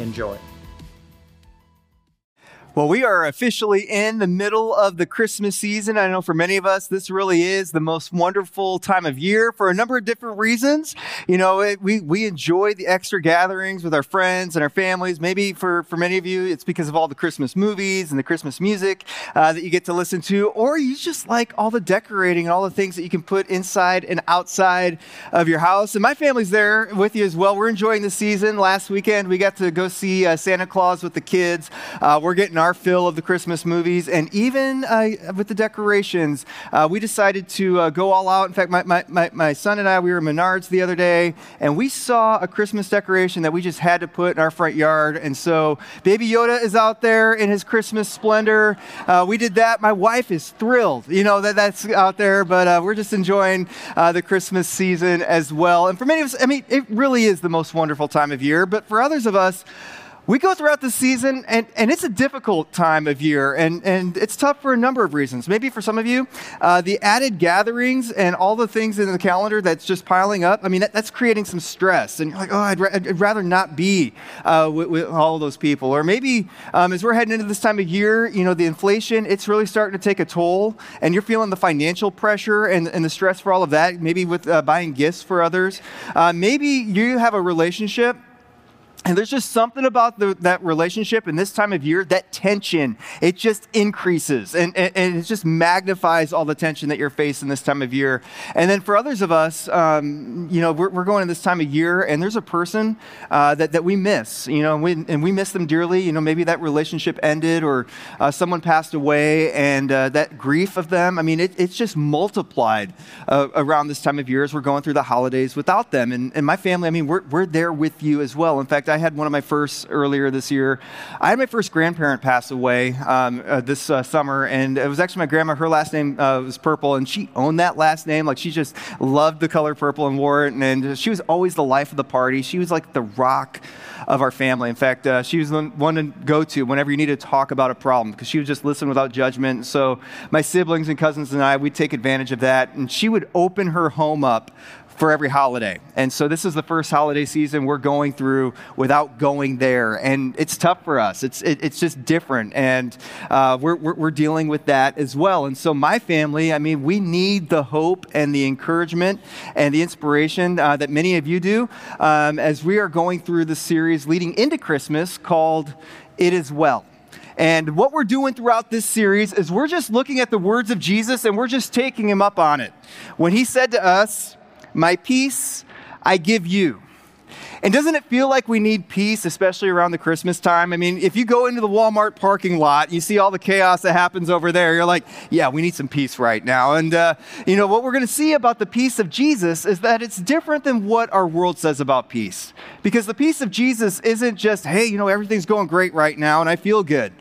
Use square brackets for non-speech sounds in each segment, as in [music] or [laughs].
Enjoy. Well, we are officially in the middle of the Christmas season. I know for many of us, this really is the most wonderful time of year for a number of different reasons. You know, it, we, we enjoy the extra gatherings with our friends and our families. Maybe for, for many of you, it's because of all the Christmas movies and the Christmas music uh, that you get to listen to, or you just like all the decorating and all the things that you can put inside and outside of your house. And my family's there with you as well. We're enjoying the season. Last weekend, we got to go see uh, Santa Claus with the kids. Uh, we're getting our fill of the Christmas movies, and even uh, with the decorations, uh, we decided to uh, go all out. In fact, my, my, my, my, son and I, we were in Menards the other day, and we saw a Christmas decoration that we just had to put in our front yard. And so Baby Yoda is out there in his Christmas splendor. Uh, we did that. My wife is thrilled, you know, that that's out there, but uh, we're just enjoying uh, the Christmas season as well. And for many of us, I mean, it really is the most wonderful time of year, but for others of us, we go throughout the season, and, and it's a difficult time of year, and, and it's tough for a number of reasons. Maybe for some of you, uh, the added gatherings and all the things in the calendar that's just piling up, I mean, that, that's creating some stress. And you're like, oh, I'd, ra- I'd rather not be uh, with, with, all those people. Or maybe um, as we're heading into this time of year, you know, the inflation, it's really starting to take a toll, and you're feeling the financial pressure and, and the stress for all of that, maybe with uh, buying gifts for others. Uh, maybe you have a relationship and there's just something about the, that relationship in this time of year, that tension, it just increases and, and, and, it just magnifies all the tension that you're facing this time of year. And then for others of us, um, you know, we're, we're, going in this time of year and there's a person uh, that, that we miss, you know, and we, and we, miss them dearly. You know, maybe that relationship ended or uh, someone passed away and uh, that grief of them, I mean, it, it's just multiplied uh, around this time of year as we're going through the holidays without them. And, and my family, I mean, we're, we're there with you as well. In fact, I had one of my first earlier this year. I had my first grandparent pass away um, uh, this uh, summer, and it was actually my grandma. Her last name uh, was Purple, and she owned that last name. Like she just loved the color purple and wore it, and, and she was always the life of the party. She was like the rock of our family. In fact, uh, she was the one to go to whenever you needed to talk about a problem because she would just listen without judgment. So my siblings and cousins and I, we'd take advantage of that. And she would open her home up for every holiday. And so this is the first holiday season we're going through without going there. And it's tough for us. It's, it, it's just different. And uh, we're, we're, we're, dealing with that as well. And so my family, I mean, we need the hope and the encouragement and the inspiration uh, that many of you do um, as we are going through the series leading into Christmas called It Is Well. And what we're doing throughout this series is we're just looking at the words of Jesus and we're just taking him up on it. When he said to us, my peace I give you. And doesn't it feel like we need peace, especially around the Christmas time? I mean, if you go into the Walmart parking lot, you see all the chaos that happens over there, you're like, yeah, we need some peace right now. And, uh, you know, what we're going to see about the peace of Jesus is that it's different than what our world says about peace. Because the peace of Jesus isn't just, hey, you know, everything's going great right now and I feel good.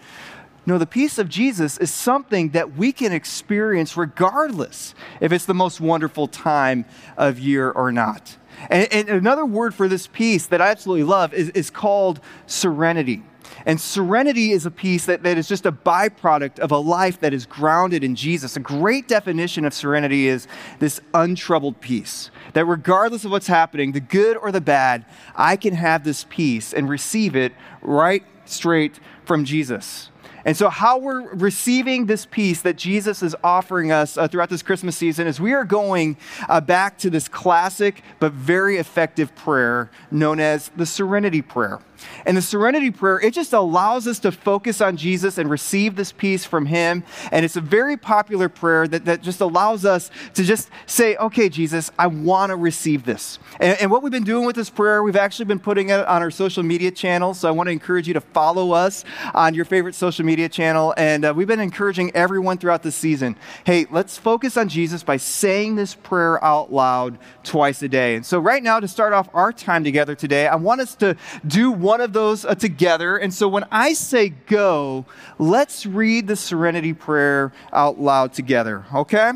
No, the peace of Jesus is something that we can experience regardless if it's the most wonderful time of year or not. And, and another word for this peace that I absolutely love is, is called serenity. And serenity is a peace that, that is just a byproduct of a life that is grounded in Jesus. A great definition of serenity is this untroubled peace. That regardless of what's happening, the good or the bad, I can have this peace and receive it right straight from Jesus. And so, how we're receiving this peace that Jesus is offering us uh, throughout this Christmas season is we are going uh, back to this classic but very effective prayer known as the Serenity Prayer. And the serenity prayer, it just allows us to focus on Jesus and receive this peace from Him. And it's a very popular prayer that, that just allows us to just say, okay, Jesus, I want to receive this. And, and, what we've been doing with this prayer, we've actually been putting it on our social media channels. So I want to encourage you to follow us on your favorite social media channel. And uh, we've been encouraging everyone throughout the season hey, let's focus on Jesus by saying this prayer out loud twice a day. And so, right now, to start off our time together today, I want us to do one one of those uh, together. And so when I say go, let's read the serenity prayer out loud together, okay?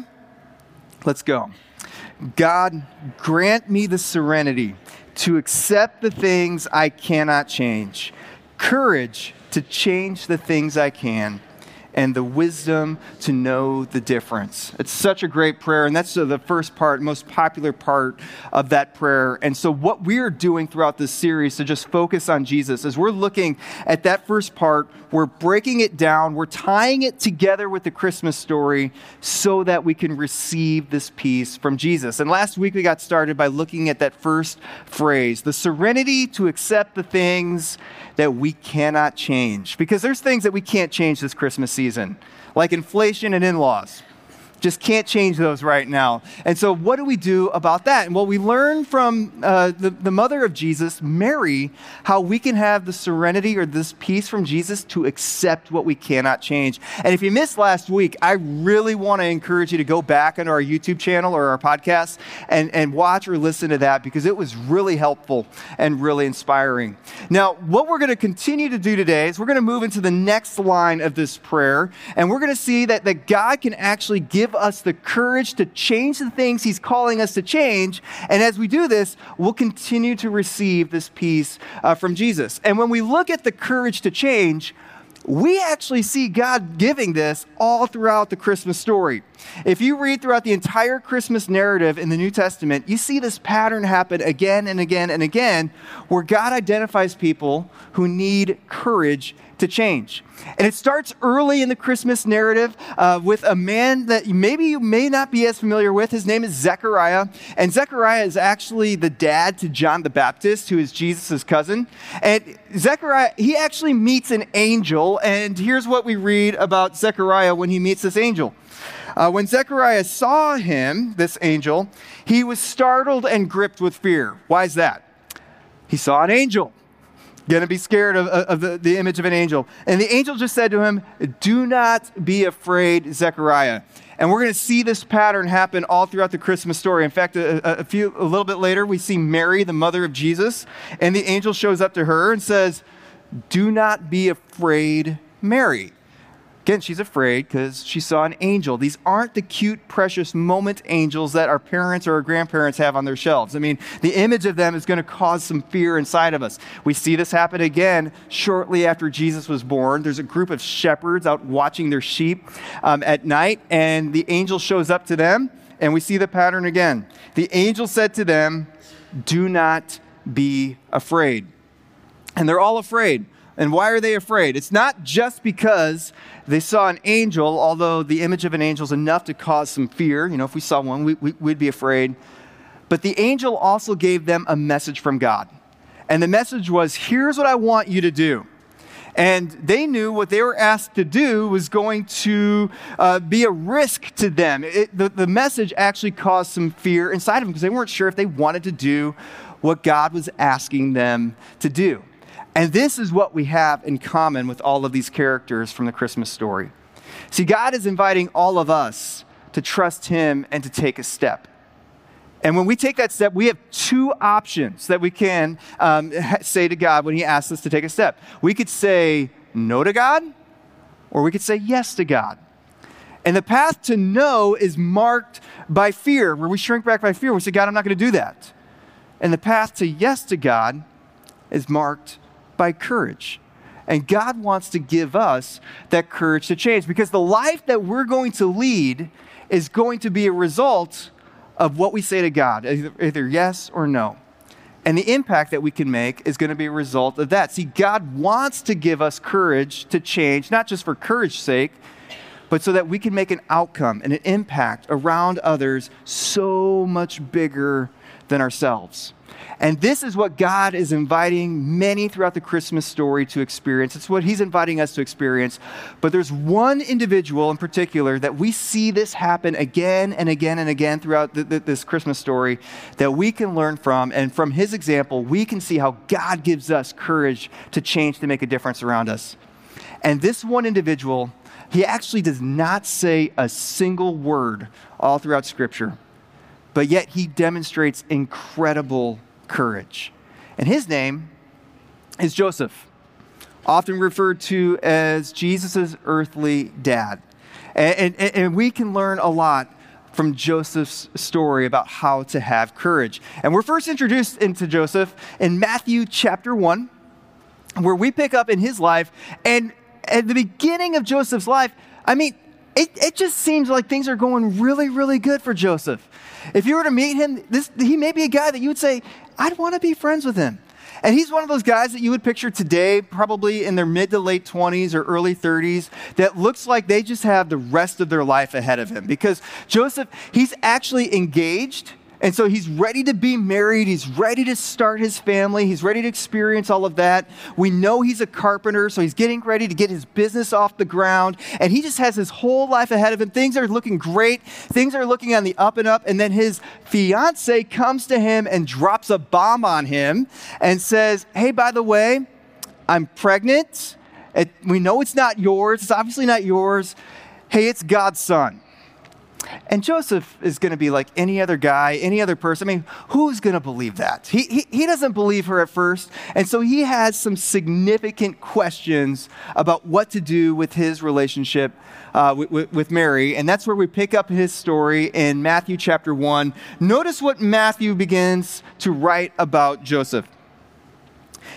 Let's go. God, grant me the serenity to accept the things I cannot change, courage to change the things I can and the wisdom to know the difference. It's such a great prayer, and that's the first part, most popular part of that prayer. And so, what we're doing throughout this series to just focus on Jesus is we're looking at that first part, we're breaking it down, we're tying it together with the Christmas story so that we can receive this peace from Jesus. And last week we got started by looking at that first phrase the serenity to accept the things that we cannot change. Because there's things that we can't change this Christmas season, like inflation and in laws. Just can't change those right now. And so, what do we do about that? And well, we learn from uh, the, the mother of Jesus, Mary, how we can have the serenity or this peace from Jesus to accept what we cannot change. And if you missed last week, I really want to encourage you to go back onto our YouTube channel or our podcast and, and watch or listen to that because it was really helpful and really inspiring. Now, what we're going to continue to do today is we're going to move into the next line of this prayer, and we're going to see that, that God can actually give give us the courage to change the things He's calling us to change. And as we do this, we'll continue to receive this peace uh, from Jesus. And when we look at the courage to change, we actually see God giving this all throughout the Christmas story. If you read throughout the entire Christmas narrative in the New Testament, you see this pattern happen again and again and again where God identifies people who need courage to change. And it starts early in the Christmas narrative uh, with a man that maybe you may not be as familiar with. His name is Zechariah. And Zechariah is actually the dad to John the Baptist, who is Jesus' cousin. And Zechariah, he actually meets an angel. And here's what we read about Zechariah when he meets this angel. Uh, when Zechariah saw him, this angel, he was startled and gripped with fear. Why is that? He saw an angel going to be scared of, of the, the, image of an angel. And the angel just said to him, Do not be afraid, Zechariah. And we're going to see this pattern happen all throughout the Christmas story. In fact, a, a, few, a little bit later, we see Mary, the mother of Jesus, and the angel shows up to her and says, Do not be afraid, Mary. Again, she's afraid because she saw an angel. These aren't the cute, precious moment angels that our parents or our grandparents have on their shelves. I mean, the image of them is going to cause some fear inside of us. We see this happen again shortly after Jesus was born. There's a group of shepherds out watching their sheep um, at night, and the angel shows up to them, and we see the pattern again. The angel said to them, Do not be afraid. And they're all afraid. And why are they afraid? It's not just because they saw an angel, although the image of an angel is enough to cause some fear. You know, if we saw one, we, we, we'd be afraid. But the angel also gave them a message from God. And the message was here's what I want you to do. And they knew what they were asked to do was going to uh, be a risk to them. It, the, the message actually caused some fear inside of them because they weren't sure if they wanted to do what God was asking them to do. And this is what we have in common with all of these characters from the Christmas story. See, God is inviting all of us to trust Him and to take a step. And when we take that step, we have two options that we can um, [laughs] say to God when He asks us to take a step. We could say no to God, or we could say yes to God. And the path to no is marked by fear, where we shrink back by fear. We say, God, I'm not going to do that. And the path to yes to God is marked by courage. And God wants to give us that courage to change because the life that we're going to lead is going to be a result of what we say to God, either, yes or no. And the impact that we can make is going to be a result of that. See, God wants to give us courage to change, not just for courage's sake, but so that we can make an outcome and an impact around others so much bigger than ourselves. And this is what God is inviting many throughout the Christmas story to experience. It's what He's inviting us to experience. But there's one individual in particular that we see this happen again and again and again throughout the, the, this Christmas story that we can learn from. And from his example, we can see how God gives us courage to change, to make a difference around us. And this one individual, he actually does not say a single word all throughout Scripture, but yet he demonstrates incredible courage. And his name is Joseph, often referred to as Jesus' earthly dad. And, and, and, we can learn a lot from Joseph's story about how to have courage. And we're first introduced into Joseph in Matthew chapter 1, where we pick up in his life. And at the beginning of Joseph's life, I mean, it, it just seems like things are going really, really good for Joseph. If you were to meet him, this, he may be a guy that you would say, I'd want to be friends with him. And he's one of those guys that you would picture today, probably in their mid to late 20s or early 30s, that looks like they just have the rest of their life ahead of him. Because Joseph, he's actually engaged and so he's ready to be married. He's ready to start his family. He's ready to experience all of that. We know he's a carpenter, so he's getting ready to get his business off the ground. And he just has his whole life ahead of him. Things are looking great. Things are looking on the up and up. And then his fiance comes to him and drops a bomb on him and says, Hey, by the way, I'm pregnant. It, we know it's not yours. It's obviously not yours. Hey, it's God's son. And Joseph is going to be like any other guy, any other person. I mean, who's going to believe that? He, he, he, doesn't believe her at first. And so he has some significant questions about what to do with his relationship uh, with, with Mary. And that's where we pick up his story in Matthew chapter 1. Notice what Matthew begins to write about Joseph.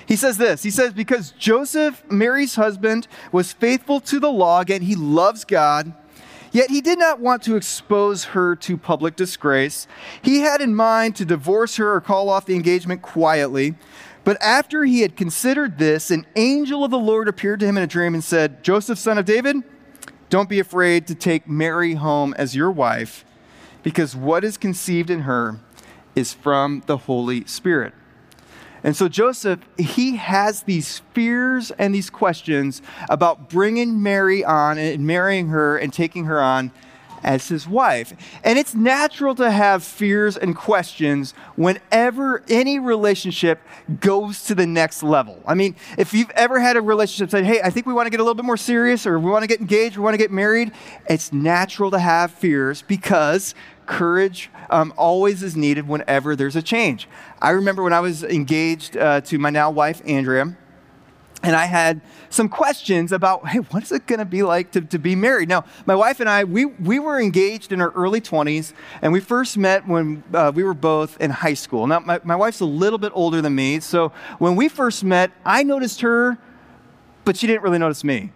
He says this He says, Because Joseph, Mary's husband, was faithful to the law, and he loves God Yet he did not want to expose her to public disgrace. He had in mind to divorce her or call off the engagement quietly. But after he had considered this, an angel of the Lord appeared to him in a dream and said, Joseph, son of David, don't be afraid to take Mary home as your wife, because what is conceived in her is from the Holy Spirit. And so Joseph, he has these fears and these questions about bringing Mary on and marrying her and taking her on as his wife. And it's natural to have fears and questions whenever any relationship goes to the next level. I mean, if you've ever had a relationship say, hey, I think we want to get a little bit more serious or we want to get engaged, we want to get married, it's natural to have fears because courage um, always is needed whenever there's a change. I remember when I was engaged uh, to my now wife, Andrea, and I had some questions about, hey, what is it going to be like to, to be married? Now, my wife and I, we, we were engaged in our early 20s, and we first met when uh, we were both in high school. Now, my, my wife's a little bit older than me, so when we first met, I noticed her, but she didn't really notice me.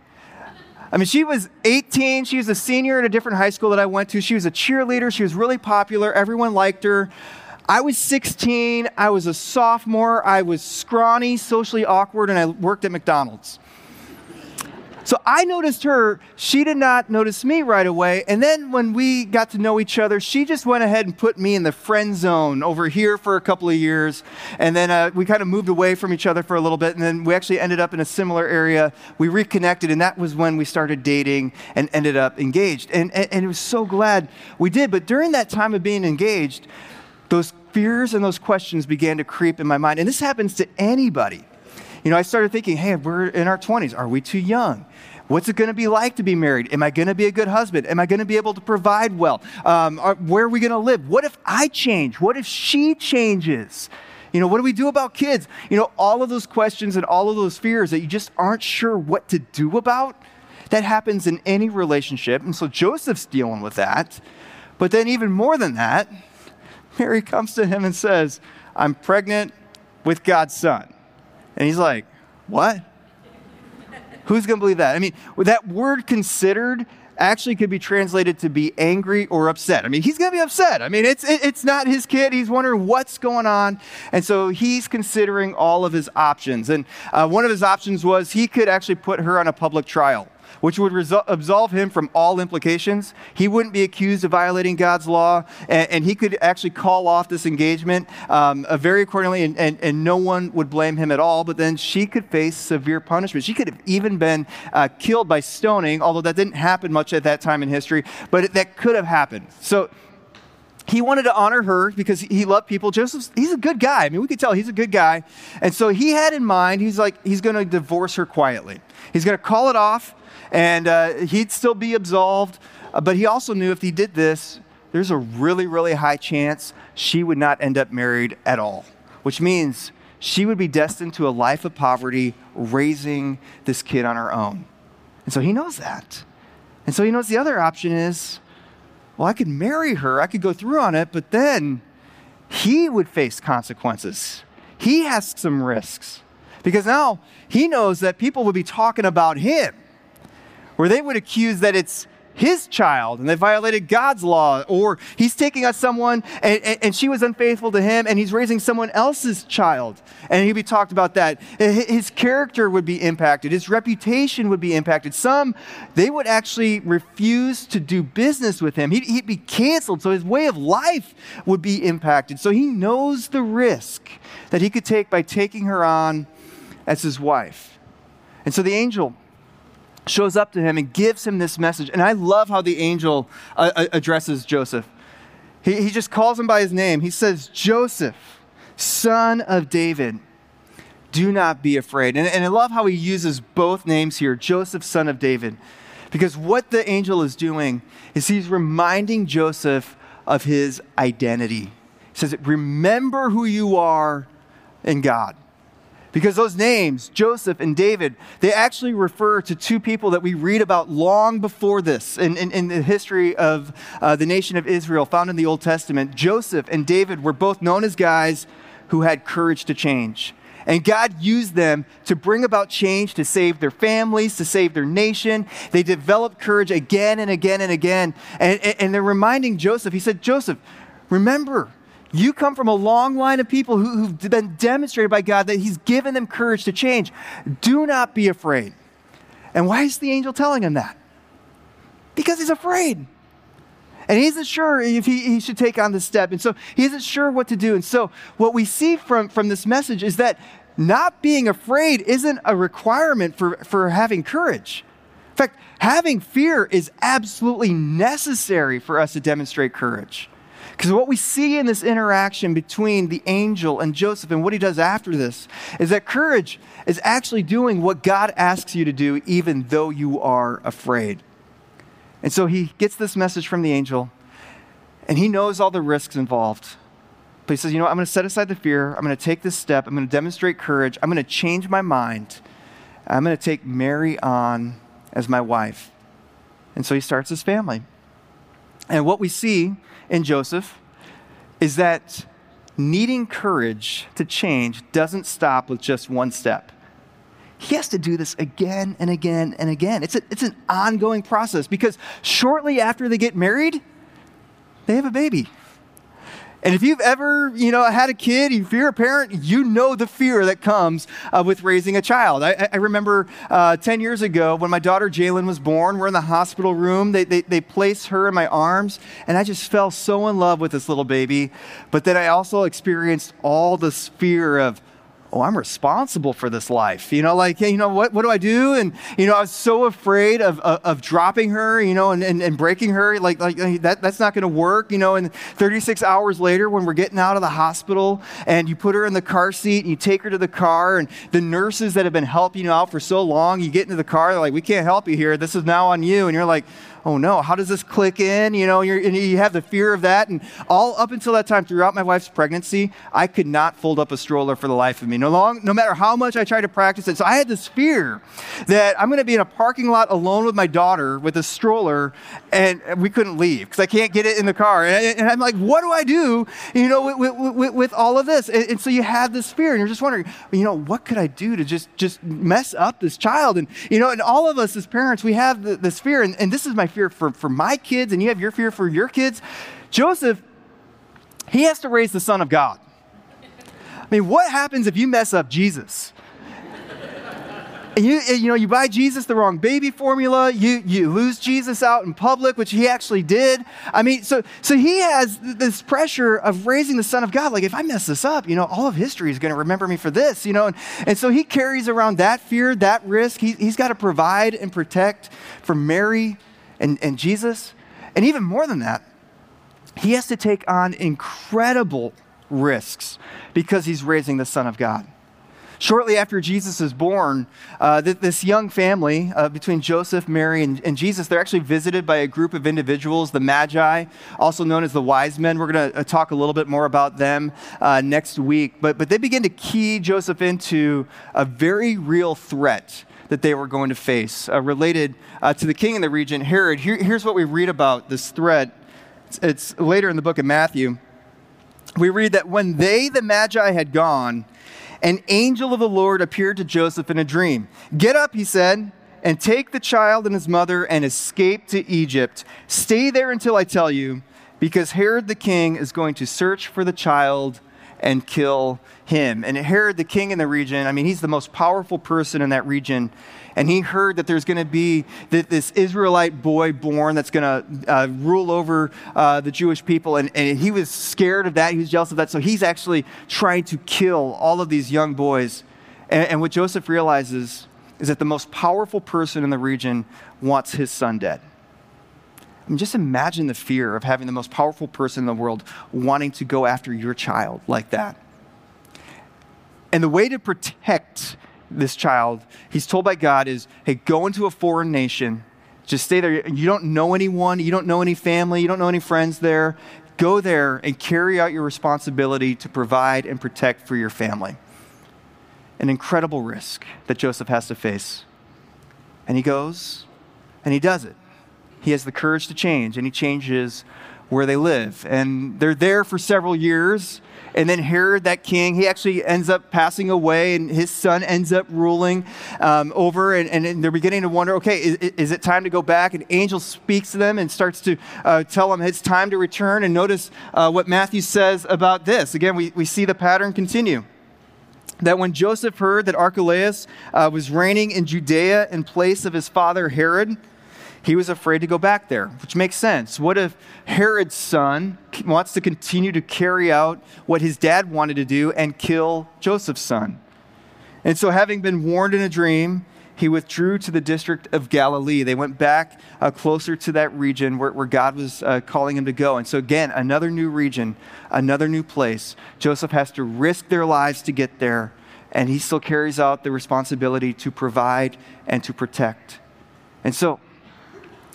I mean, she was 18. She was a senior at a different high school that I went to. She was a cheerleader. She was really popular. Everyone liked her. I was 16. I was a sophomore. I was scrawny, socially awkward, and I worked at McDonald's. So I noticed her. She did not notice me right away. And then when we got to know each other, she just went ahead and put me in the friend zone over here for a couple of years. And then uh, we kind of moved away from each other for a little bit. And then we actually ended up in a similar area. We reconnected, and that was when we started dating and ended up engaged. And, and, and it was so glad we did. But during that time of being engaged, those fears and those questions began to creep in my mind. And this happens to anybody. You know, I started thinking, hey, we're in our 20s. Are we too young? What's it going to be like to be married? Am I going to be a good husband? Am I going to be able to provide well? Um, are, where are we going to live? What if I change? What if she changes? You know, what do we do about kids? You know, all of those questions and all of those fears that you just aren't sure what to do about, that happens in any relationship. And so Joseph's dealing with that. But then, even more than that, [laughs] Mary comes to him and says, I'm pregnant with God's son. And he's like, What? Who's going to believe that? I mean, that word considered actually could be translated to be angry or upset. I mean, he's going to be upset. I mean, it's, it, it's not his kid. He's wondering what's going on. And so he's considering all of his options. And uh, one of his options was he could actually put her on a public trial which would resol- absolve him from all implications. He wouldn't be accused of violating God's law, and, and he could actually call off this engagement um, uh, very accordingly, and, and, and, no one would blame him at all. But then she could face severe punishment. She could have even been uh, killed by stoning, although that didn't happen much at that time in history, but it, that could have happened. So he wanted to honor her because he loved people. Joseph, he's a good guy. I mean, we could tell he's a good guy. And so he had in mind, he's like, he's going to divorce her quietly. He's going to call it off and uh, he'd still be absolved. Uh, but he also knew if he did this, there's a really, really high chance she would not end up married at all, which means she would be destined to a life of poverty, raising this kid on her own. And so he knows that. And so he knows the other option is well, I could marry her, I could go through on it, but then he would face consequences. He has some risks because now he knows that people would be talking about him, where they would accuse that it's his child and they violated God's law, or he's taking on someone and, and, and, she was unfaithful to him and he's raising someone else's child. And he'd be talked about that. Eh, his character would be impacted, his reputation would be impacted. Some, they would actually refuse to do business with him. He'd, he'd be canceled, so his way of life would be impacted. So he knows the risk that he could take by taking her on as his wife. And so the angel shows up to him and gives him this message. And I love how the angel uh, uh, addresses Joseph. He, he just calls him by his name. He says, Joseph, son of David, do not be afraid. And, and I love how he uses both names here Joseph, son of David. Because what the angel is doing is he's reminding Joseph of his identity. He says, Remember who you are in God. Because those names, Joseph and David, they actually refer to two people that we read about long before this in, in, in the history of uh, the nation of Israel, found in the Old Testament. Joseph and David were both known as guys who had courage to change. And God used them to bring about change, to save their families, to save their nation. They developed courage again and again and again. And, and, and they're reminding Joseph, he said, Joseph, remember, you come from a long line of people who, have been demonstrated by God that He's given them courage to change. Do not be afraid. And why is the angel telling him that? Because he's afraid. And he isn't sure if he, he should take on this step. And so he isn't sure what to do. And so what we see from, from this message is that not being afraid isn't a requirement for, for having courage. In fact, having fear is absolutely necessary for us to demonstrate courage. Because what we see in this interaction between the angel and Joseph and what he does after this is that courage is actually doing what God asks you to do, even though you are afraid. And so he gets this message from the angel, and he knows all the risks involved. But he says, You know, I'm going to set aside the fear. I'm going to take this step. I'm going to demonstrate courage. I'm going to change my mind. I'm going to take Mary on as my wife. And so he starts his family. And what we see in Joseph is that needing courage to change doesn't stop with just one step. He has to do this again and again and again. It's, a, it's an ongoing process because shortly after they get married, they have a baby. And if you've ever, you know, had a kid, if you're a parent, you know the fear that comes uh, with raising a child. I, I remember uh, 10 years ago when my daughter Jalen was born, we're in the hospital room. They, they, they placed her in my arms, and I just fell so in love with this little baby. But then I also experienced all this fear of, oh, I'm responsible for this life. You know, like, you know, what, what do I do? And, you know, I was so afraid of, of, of dropping her, you know, and, and, and, breaking her. Like, like that, that's not going to work, you know. And 36 hours later, when we're getting out of the hospital and you put her in the car seat and you take her to the car, and the nurses that have been helping you out for so long, you get into the car, they're like, we can't help you here. This is now on you. And you're like, oh no, how does this click in? You know, you have the fear of that. And all up until that time, throughout my wife's pregnancy, I could not fold up a stroller for the life of me. No, long, no matter how much I tried to practice it. So I had this fear that I'm going to be in a parking lot alone with my daughter with a stroller, and we couldn't leave because I can't get it in the car. And, and, I'm like, what do I do? You know, with, with, with all of this. And, and so you have this fear, and you're just wondering, you know, what could I do to just just mess up this child? And you know, and all of us as parents, we have the, this fear, and, and this is my fear for, for my kids and you have your fear for your kids. Joseph, he has to raise the Son of God. I mean, what happens if you mess up Jesus? And you, you know, you buy Jesus the wrong baby formula, you, you lose Jesus out in public, which he actually did. I mean, so, so he has this pressure of raising the Son of God. Like, if I mess this up, you know, all of history is going to remember me for this, you know. And, and so he carries around that fear, that risk. He, he's got to provide and protect for Mary and, and Jesus. And even more than that, he has to take on incredible risks because he's raising the Son of God. Shortly after Jesus is born, uh, th- this young family uh, between Joseph, Mary, and, and, Jesus, they're actually visited by a group of individuals, the Magi, also known as the wise men. We're going to uh, talk a little bit more about them uh, next week. But, but they begin to key Joseph into a very real threat that they were going to face uh, related uh, to the king in the region, Herod. Here, here's what we read about this threat. It's, it's later in the book of Matthew. We read that when they, the Magi, had gone, an angel of the Lord appeared to Joseph in a dream. Get up, he said, and take the child and his mother and escape to Egypt. Stay there until I tell you, because Herod the king is going to search for the child and kill him. And Herod the king in the region, I mean, he's the most powerful person in that region and he heard that there's going to be this Israelite boy born that's going to uh, rule over uh, the Jewish people. And, and he was scared of that. He was jealous of that. So he's actually trying to kill all of these young boys. And, and what Joseph realizes is that the most powerful person in the region wants his son dead. I mean, just imagine the fear of having the most powerful person in the world wanting to go after your child like that. And the way to protect this child, he's told by God is, hey, go into a foreign nation. Just stay there. You don't know anyone. You don't know any family. You don't know any friends there. Go there and carry out your responsibility to provide and protect for your family. An incredible risk that Joseph has to face. And he goes and he does it. He has the courage to change and he changes where they live. And they're there for several years. And then Herod, that king, he actually ends up passing away, and his son ends up ruling um, over. And, and, they're beginning to wonder okay, is, is, it time to go back? An angel speaks to them and starts to uh, tell them it's time to return. And notice uh, what Matthew says about this. Again, we, we see the pattern continue that when Joseph heard that Archelaus uh, was reigning in Judea in place of his father Herod, he was afraid to go back there, which makes sense. What if Herod's son wants to continue to carry out what his dad wanted to do and kill Joseph's son? And so, having been warned in a dream, he withdrew to the district of Galilee. They went back uh, closer to that region where, where God was uh, calling him to go. And so, again, another new region, another new place. Joseph has to risk their lives to get there, and he still carries out the responsibility to provide and to protect. And so,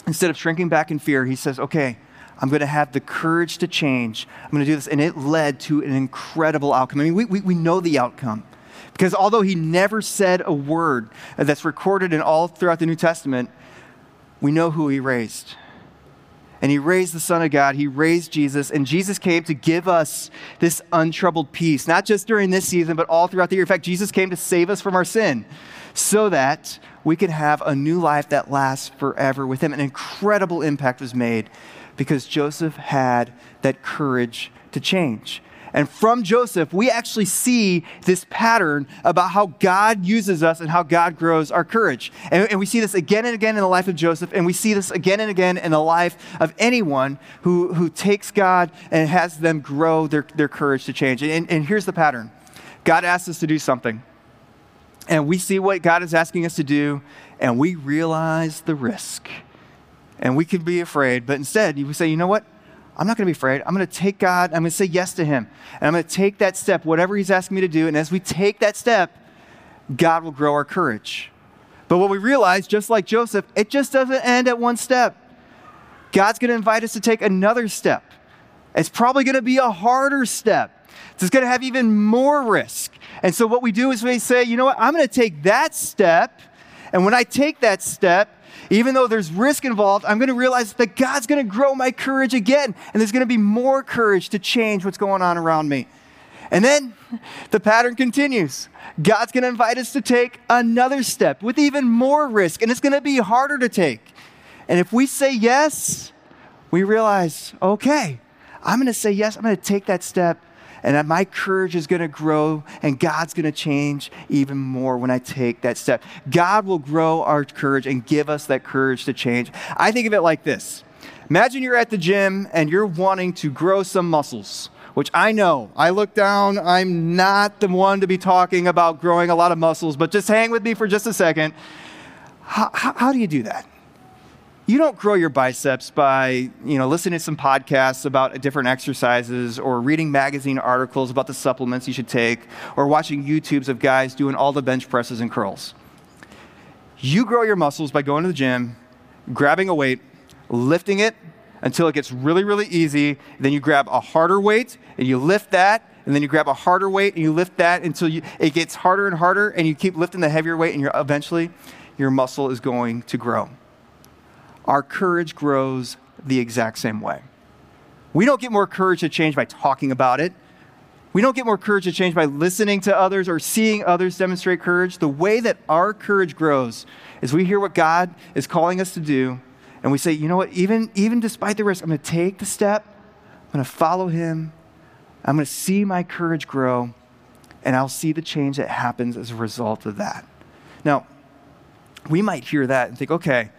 instead of shrinking back in fear, he says, okay, I'm going to have the courage to change. I'm going to do this. And it led to an incredible outcome. I mean, we, we, we know the outcome. Because although he never said a word that's recorded in all throughout the New Testament, we know who he raised. And he raised the Son of God, he raised Jesus, and Jesus came to give us this untroubled peace, not just during this season, but all throughout the year. In fact, Jesus came to save us from our sin so that we could have a new life that lasts forever with him. An incredible impact was made because Joseph had that courage to change. And from Joseph, we actually see this pattern about how God uses us and how God grows our courage. And, and, we see this again and again in the life of Joseph, and we see this again and again in the life of anyone who, who takes God and has them grow their, their courage to change. And, and here's the pattern God asks us to do something and we see what God is asking us to do, and we realize the risk. And we could be afraid, but instead, you say, you know what? I'm not going to be afraid. I'm going to take God, I'm going to say yes to Him. And I'm going to take that step, whatever He's asking me to do. And as we take that step, God will grow our courage. But what we realize, just like Joseph, it just doesn't end at one step. God's going to invite us to take another step. It's probably going to be a harder step. It's going to have even more risk. And so what we do is we say, you know what, I'm going to take that step. And when I take that step, even though there's risk involved, I'm going to realize that God's going to grow my courage again. And there's going to be more courage to change what's going on around me. And then [laughs] the pattern continues. God's going to invite us to take another step with even more risk, and it's going to be harder to take. And if we say yes, we realize, okay, I'm going to say yes, I'm going to take that step, and that my courage is going to grow and God's going to change even more when I take that step. God will grow our courage and give us that courage to change. I think of it like this Imagine you're at the gym and you're wanting to grow some muscles. Which I know, I look down, I'm not the one to be talking about growing a lot of muscles, but just hang with me for just a second. How, how, how do you do that? You don't grow your biceps by, you know, listening to some podcasts about different exercises or reading magazine articles about the supplements you should take or watching YouTubes of guys doing all the bench presses and curls. You grow your muscles by going to the gym, grabbing a weight, lifting it until it gets really, really easy. Then you grab a harder weight and you lift that. And then you grab a harder weight and you lift that until you, it gets harder and harder. And you keep lifting the heavier weight, and you're, eventually your muscle is going to grow. Our courage grows the exact same way. We don't get more courage to change by talking about it. We don't get more courage to change by listening to others or seeing others demonstrate courage. The way that our courage grows is we hear what God is calling us to do, and we say, you know what, even, even despite the risk, I'm going to take the step, I'm going to follow Him, I'm going to see my courage grow, and I'll see the change that happens as a result of that. Now, we might hear that and think, okay,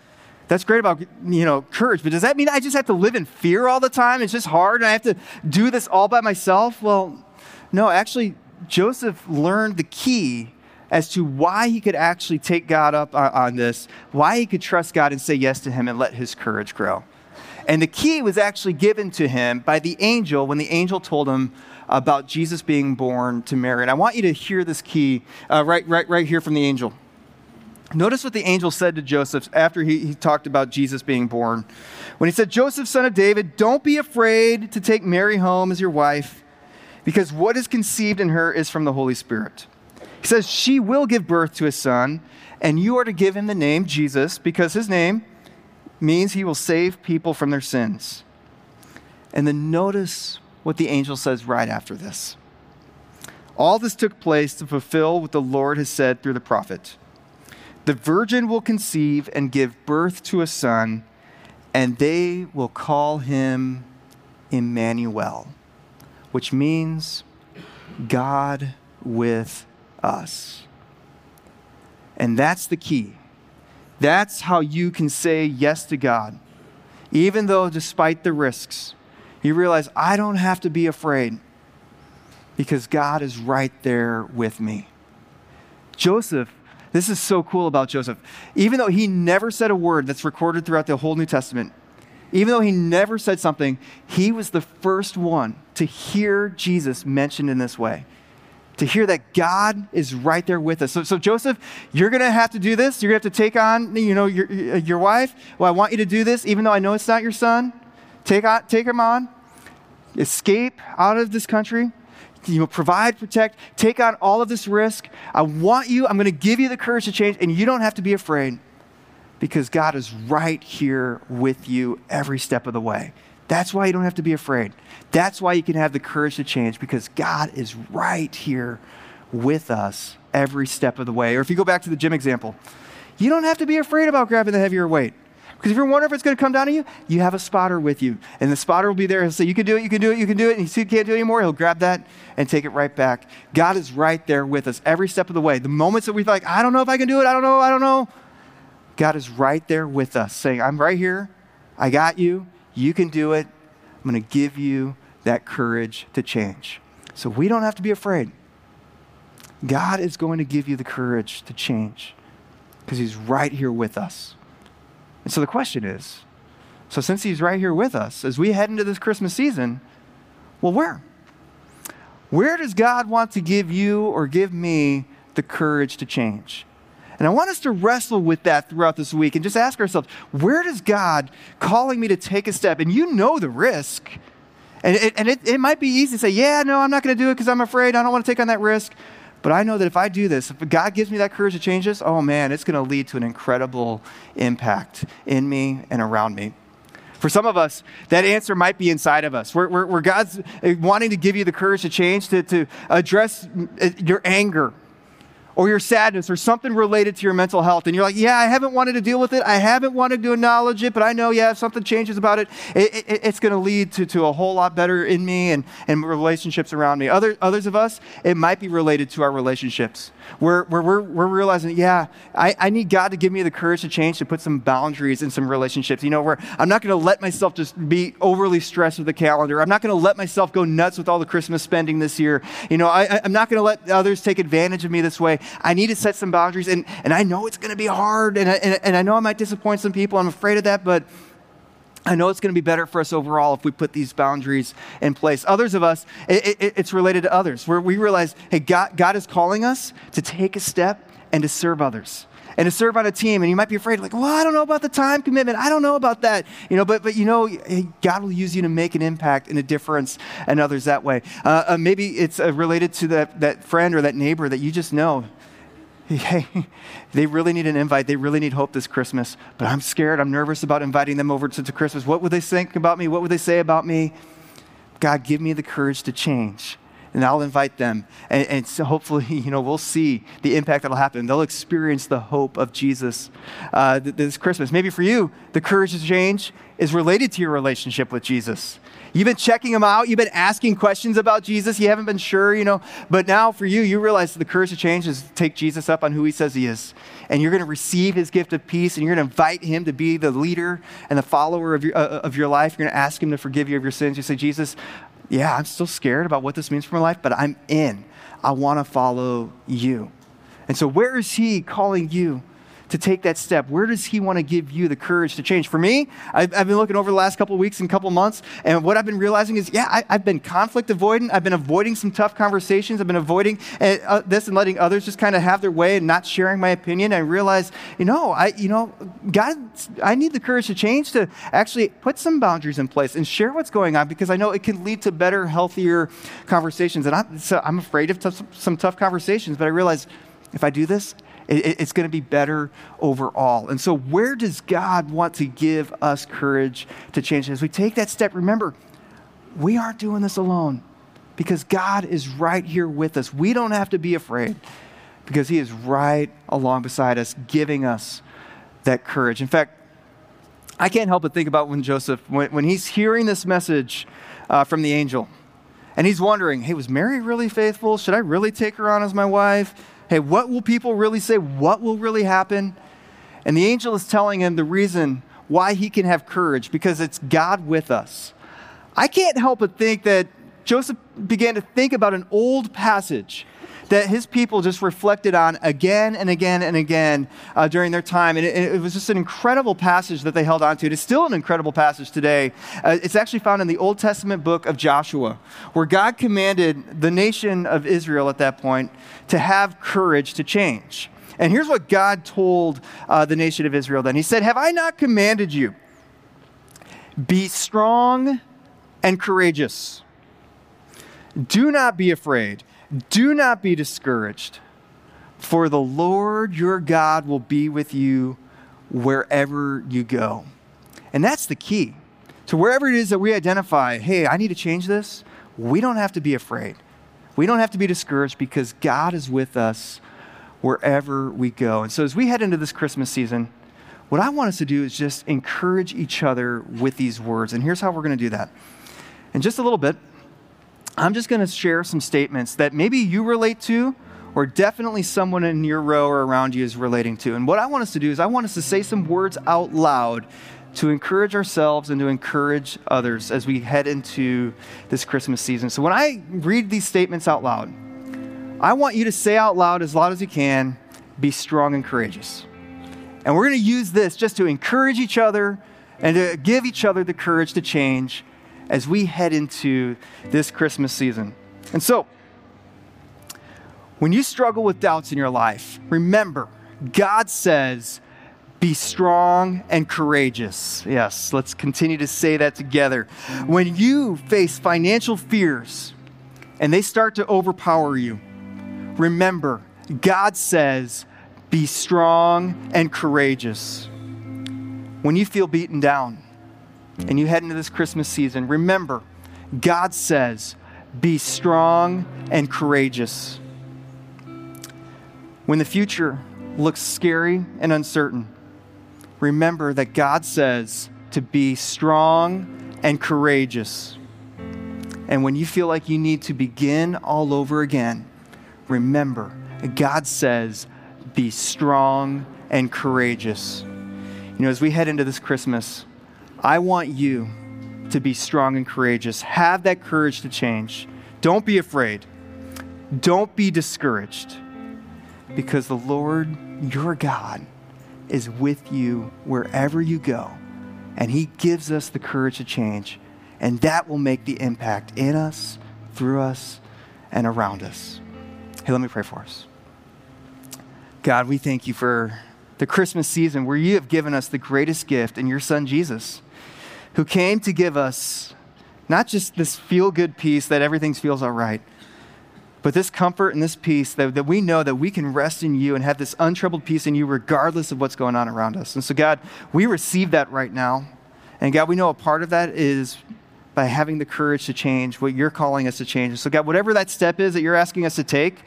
that's great about you know courage, but does that mean I just have to live in fear all the time? It's just hard and I have to do this all by myself? Well, no, actually, Joseph learned the key as to why he could actually take God up on, this, why he could trust God and say yes to him and let his courage grow. And the key was actually given to him by the angel when the angel told him about Jesus being born to Mary. And I want you to hear this key uh, right, right, right here from the angel. Notice what the angel said to Joseph after he, he talked about Jesus being born. When he said, Joseph, son of David, don't be afraid to take Mary home as your wife, because what is conceived in her is from the Holy Spirit. He says, She will give birth to a son, and you are to give him the name Jesus, because his name means he will save people from their sins. And then notice what the angel says right after this. All this took place to fulfill what the Lord has said through the prophet. The virgin will conceive and give birth to a son, and they will call him Emmanuel, which means God with us. And that's the key. That's how you can say yes to God. Even though, despite the risks, you realize I don't have to be afraid because God is right there with me. Joseph this is so cool about Joseph. Even though he never said a word that's recorded throughout the whole New Testament, even though he never said something, he was the first one to hear Jesus mentioned in this way. To hear that God is right there with us. So, so Joseph, you're going to have to do this. You're going to have to take on, you know, your, your wife. Well, I want you to do this, even though I know it's not your son. Take, on, take him on. Escape out of this country you know, provide, protect, take on all of this risk. I want you, I'm going to give you the courage to change, and you don't have to be afraid because God is right here with you every step of the way. That's why you don't have to be afraid. That's why you can have the courage to change because God is right here with us every step of the way. Or if you go back to the gym example, you don't have to be afraid about grabbing the heavier weight. Because if you're wondering if it's going to come down to you, you have a spotter with you. And the spotter will be there. He'll say, You can do it, you can do it, you can do it. And you can't do it anymore, he'll grab that and take it right back. God is right there with us every step of the way. The moments that we like, I don't know if I can do it, I don't know, I don't know. God is right there with us, saying, I'm right here. I got you. You can do it. I'm going to give you that courage to change. So we don't have to be afraid. God is going to give you the courage to change because He's right here with us. And so the question is so, since He's right here with us, as we head into this Christmas season, well, where? Where does God want to give you or give me the courage to change? And I want us to wrestle with that throughout this week and just ask ourselves where does God calling me to take a step? And you know the risk. And it, and it, it might be easy to say, yeah, no, I'm not going to do it because I'm afraid. I don't want to take on that risk. But I know that if I do this, if God gives me that courage to change this, oh man, it's going to lead to an incredible impact in me and around me. For some of us, that answer might be inside of us, where, where, where God's wanting to give you the courage to change, to, to address uh, your anger or your sadness or something related to your mental health. And you're like, yeah, I haven't wanted to deal with it. I haven't wanted to acknowledge it, but I know, yeah, if something changes about it, it, it it's going to lead to, to a whole lot better in me and, and relationships around me. Other, others of us, it might be related to our relationships where we're, we're realizing, yeah, I, I need God to give me the courage to change, to put some boundaries in some relationships. You know, where I'm not going to let myself just be overly stressed with the calendar. I'm not going to let myself go nuts with all the Christmas spending this year. You know, I, I'm not going to let others take advantage of me this way. I need to set some boundaries. And, and I know it's going to be hard. And I, and, and I know I might disappoint some people. I'm afraid of that. But I know it's going to be better for us overall if we put these boundaries in place. Others of us, it, it, it's related to others, where we realize, hey, God, God is calling us to take a step and to serve others and to serve on a team. And you might be afraid, like, well, I don't know about the time commitment. I don't know about that. You know, but, but you know, God will use you to make an impact and a difference and others that way. Uh, uh, maybe it's uh, related to that, that friend or that neighbor that you just know [laughs] hey, they really need an invite. They really need hope this Christmas, but I'm scared. I'm nervous about inviting them over to, to Christmas. What would they think about me? What would they say about me? God, give me the courage to change. And I'll invite them. And, and so hopefully, [laughs] you know, we'll see the impact that'll happen. They'll experience the hope of Jesus uh, this Christmas. Maybe for you, the courage to change is related to your relationship with Jesus. You've been checking him out. You've been asking questions about Jesus. You haven't been sure, you know. But now for you, you realize the courage to change is take Jesus up on who he says he is. And you're going to receive his gift of peace and you're going to invite him to be the leader and the follower of your, uh, of your life. You're going to ask him to forgive you of your sins. You say, Jesus, yeah, I'm still scared about what this means for my life, but I'm in. I want to follow you. And so, where is he calling you? To take that step? Where does He want to give you the courage to change? For me, I've, I've been looking over the last couple weeks and couple months, and what I've been realizing is, yeah, I, have been conflict avoidant. I've been avoiding some tough conversations. I've been avoiding uh, uh this and letting others just kind of have their way and not sharing my opinion. I realize, you know, I, you know, God, I need the courage to change to actually put some boundaries in place and share what's going on because I know it can lead to better, healthier conversations. And I, so I'm afraid of t- some tough conversations, but I realize if I do this, it's going to be better overall. And so, where does God want to give us courage to change? As we take that step, remember, we aren't doing this alone because God is right here with us. We don't have to be afraid because He is right along beside us, giving us that courage. In fact, I can't help but think about when Joseph, when, when he's hearing this message uh, from the angel, and he's wondering, hey, was Mary really faithful? Should I really take her on as my wife? Hey, what will people really say? What will really happen? And the angel is telling him the reason why he can have courage because it's God with us. I can't help but think that Joseph began to think about an old passage that his people just reflected on again and again and again uh, during their time. And it, it, was just an incredible passage that they held on to. It is still an incredible passage today. Uh, it's actually found in the Old Testament book of Joshua, where God commanded the nation of Israel at that point to have courage to change. And here's what God told uh, the nation of Israel then He said, Have I not commanded you? Be strong and courageous. Do not be afraid. Do not be discouraged, for the Lord your God will be with you wherever you go. And that's the key. To wherever it is that we identify, hey, I need to change this, we don't have to be afraid. We don't have to be discouraged because God is with us wherever we go. And so as we head into this Christmas season, what I want us to do is just encourage each other with these words. And here's how we're going to do that. In just a little bit, I'm just going to share some statements that maybe you relate to or definitely someone in your row or around you is relating to. And what I want us to do is I want us to say some words out loud to encourage ourselves and to encourage others as we head into this Christmas season. So when I read these statements out loud, I want you to say out loud as loud as you can, be strong and courageous. And we're going to use this just to encourage each other and to give each other the courage to change as we head into this Christmas season. And so, when you struggle with doubts in your life, remember, God says, be strong and courageous. Yes, let's continue to say that together. When you face financial fears and they start to overpower you, remember, God says, be strong and courageous. When you feel beaten down, and you head into this Christmas season, remember, God says, be strong and courageous. When the future looks scary and uncertain, remember that God says to be strong and courageous. And when you feel like you need to begin all over again, remember, God says, be strong and courageous. You know, as we head into this Christmas, I want you to be strong and courageous. Have that courage to change. Don't be afraid. Don't be discouraged. because the Lord, your God, is with you wherever you go. And He gives us the courage to change. And that will make the impact in us, through us, and around us. Hey, let me pray for us. God, we thank you for the Christmas season where you have given us the greatest gift in your Son, Jesus, who came to give us not just this feel good peace that everything feels all right, but this comfort and this peace that, that we know that we can rest in you and have this untroubled peace in you regardless of what's going on around us. And so, God, we receive that right now. And God, we know a part of that is by having the courage to change what you're calling us to change. So, God, whatever that step is that you're asking us to take,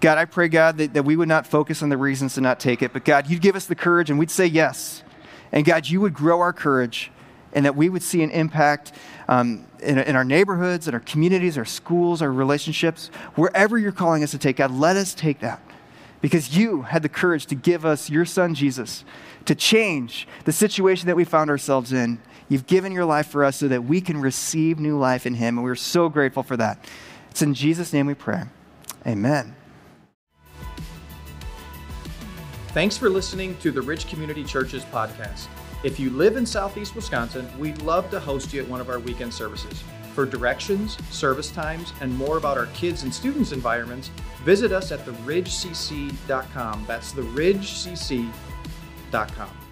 God, I pray, God, that, that we would not focus on the reasons to not take it, but God, you'd give us the courage and we'd say yes. And God, you would grow our courage and that we would see an impact um, in, in, our neighborhoods, in our communities, our schools, our relationships, wherever you're calling us to take, God, let us take that. Because you had the courage to give us your son, Jesus, to change the situation that we found ourselves in. You've given your life for us so that we can receive new life in him, and we're so grateful for that. It's in Jesus' name we pray. Amen. Thanks for listening to the Ridge Community Church's podcast. If you live in Southeast Wisconsin, we'd love to host you at one of our weekend services. For directions, service times, and more about our kids and students' environments, visit us at theridgecc.com. That's theridgecc.com.